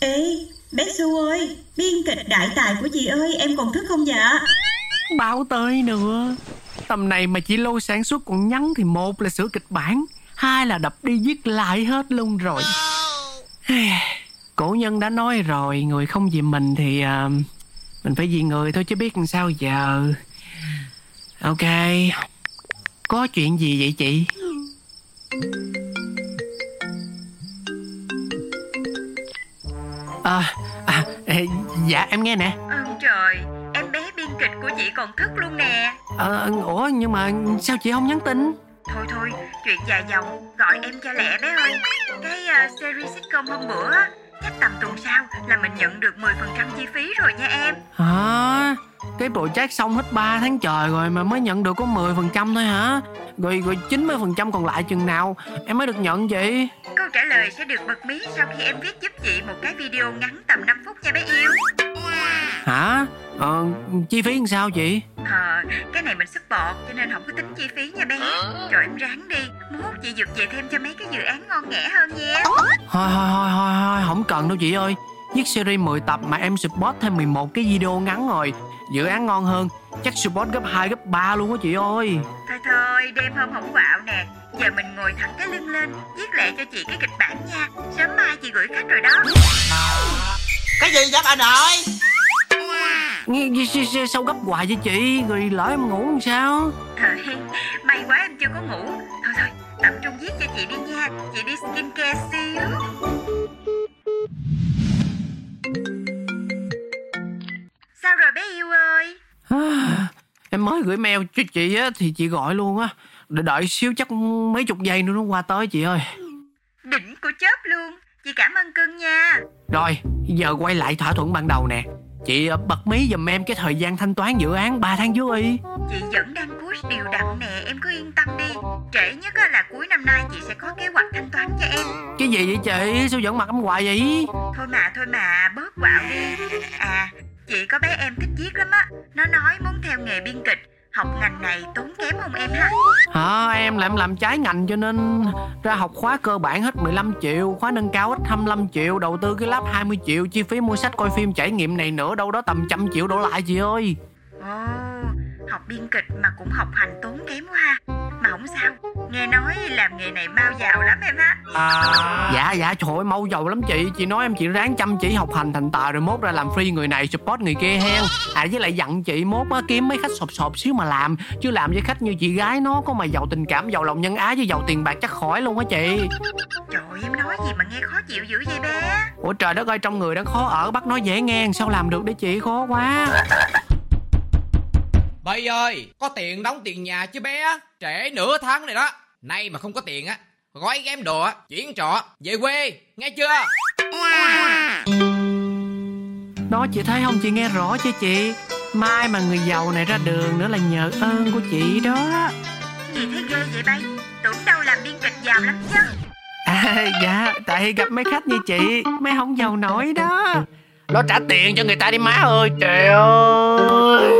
Ê, bé Su ơi, biên kịch đại tài của chị ơi, em còn thức không dạ? Báo tới nữa. Tầm này mà chị lô sản xuất còn nhắn Thì một là sửa kịch bản Hai là đập đi viết lại hết luôn rồi. Cổ nhân đã nói rồi Người không vì mình thì uh, Mình phải vì người thôi chứ biết làm sao giờ. Ok Có chuyện gì vậy chị? À, à, dạ em nghe nè. Ừ trời Em bé biên kịch của chị còn thức luôn nè. À, Ủa nhưng mà sao chị không nhắn tin? Thôi thôi Chuyện dài dòng Gọi em cho lẹ bé ơi. Cái uh, series sitcom hôm bữa Chắc tầm tuần sau là mình nhận được 10% chi phí rồi nha em. Hả Cái project xong hết 3 tháng trời rồi Mà mới nhận được có 10% thôi hả? Rồi rồi 90% còn lại chừng nào? Em mới được nhận vậy? Câu trả lời sẽ được bật mí sau khi em viết giúp chị một cái video ngắn tầm 5 phút nha bé yêu. Hả? Ờ chi phí làm sao chị Ờ cái này mình support cho nên không có tính chi phí nha bé. Rồi em ráng đi Mốt chị giật về thêm cho mấy cái dự án ngon nghẻ hơn nha. Thôi thôi thôi thôi thôi Không cần đâu chị ơi. Viết series 10 tập mà em support thêm 11 cái video ngắn rồi Dự án ngon hơn. Chắc support gấp 2 gấp 3 luôn á chị ơi. Thôi thôi đêm hôm không quạo nè. Giờ mình ngồi thẳng cái lưng lên Viết lại cho chị cái kịch bản nha. Sớm mai chị gửi khách rồi đó. Cái gì vậy bà nội? Sao gấp hoài vậy chị? Rồi lỡ em ngủ làm sao? Ờ, may quá em chưa có ngủ. Thôi thôi tập trung viết cho chị đi nha. Chị đi skincare Em mới gửi mail cho chị á Thì chị gọi luôn á. Để đợi xíu chắc mấy chục giây nữa nó qua tới chị ơi. Đỉnh của chớp luôn. Chị cảm ơn cưng nha. Rồi giờ quay lại thỏa thuận ban đầu nè. Chị ờ, bật mí giùm em cái thời gian thanh toán dự án 3 tháng trước đi. Chị vẫn đang push đều đặn nè Em cứ yên tâm đi. Trễ nhất là cuối năm nay chị sẽ có kế hoạch thanh toán cho em. Cái gì vậy chị? Sao vẫn mặt em hoài vậy? Thôi mà thôi mà bớt quạo đi. À chị có bé em thích viết lắm á. Nó nói muốn theo nghề biên kịch Học ngành này tốn kém không em ha. Hả em làm làm trái ngành cho nên ra học khóa cơ bản hết 15 triệu Khóa nâng cao hết 25 triệu Đầu tư cái lab 20 triệu Chi phí mua sách coi phim trải nghiệm này nữa Đâu đó tầm trăm triệu đổ lại chị ơi. Ồ học biên kịch mà cũng học hành tốn kém quá ha Không sao? Nghe nói làm nghề này mau giàu lắm em ha à... Dạ dạ trời ơi mau giàu lắm chị. Chị nói em chị ráng chăm chỉ học hành thành tài Rồi mốt ra làm free người này support người kia hen À với lại dặn chị mốt á, kiếm mấy khách sộp sộp xíu mà làm. Chứ làm với khách như chị gái nó Có mà giàu tình cảm, giàu lòng nhân ái Với giàu tiền bạc chắc khỏi luôn á chị. Trời em nói gì mà nghe khó chịu dữ vậy bé? Ủa trời đất ơi trong người đang khó ở Bắt nói dễ nghe sao làm được để chị khó quá Bây ơi, có tiền đóng tiền nhà chứ bé. Trễ nửa tháng này đó. Nay mà không có tiền á Gói ghém đồ á, chuyển trọ Về quê, nghe chưa? Đó chị thấy không? Chị nghe rõ chứ chị? Mai mà người giàu này ra đường nữa là nhờ ơn của chị đó. Gì thấy ghê vậy bay Tưởng đâu làm biên kịch giàu lắm chứ. À dạ Tại gặp mấy khách như chị Mấy không giàu nổi đó. Nó trả tiền cho người ta đi má ơi Trời ơi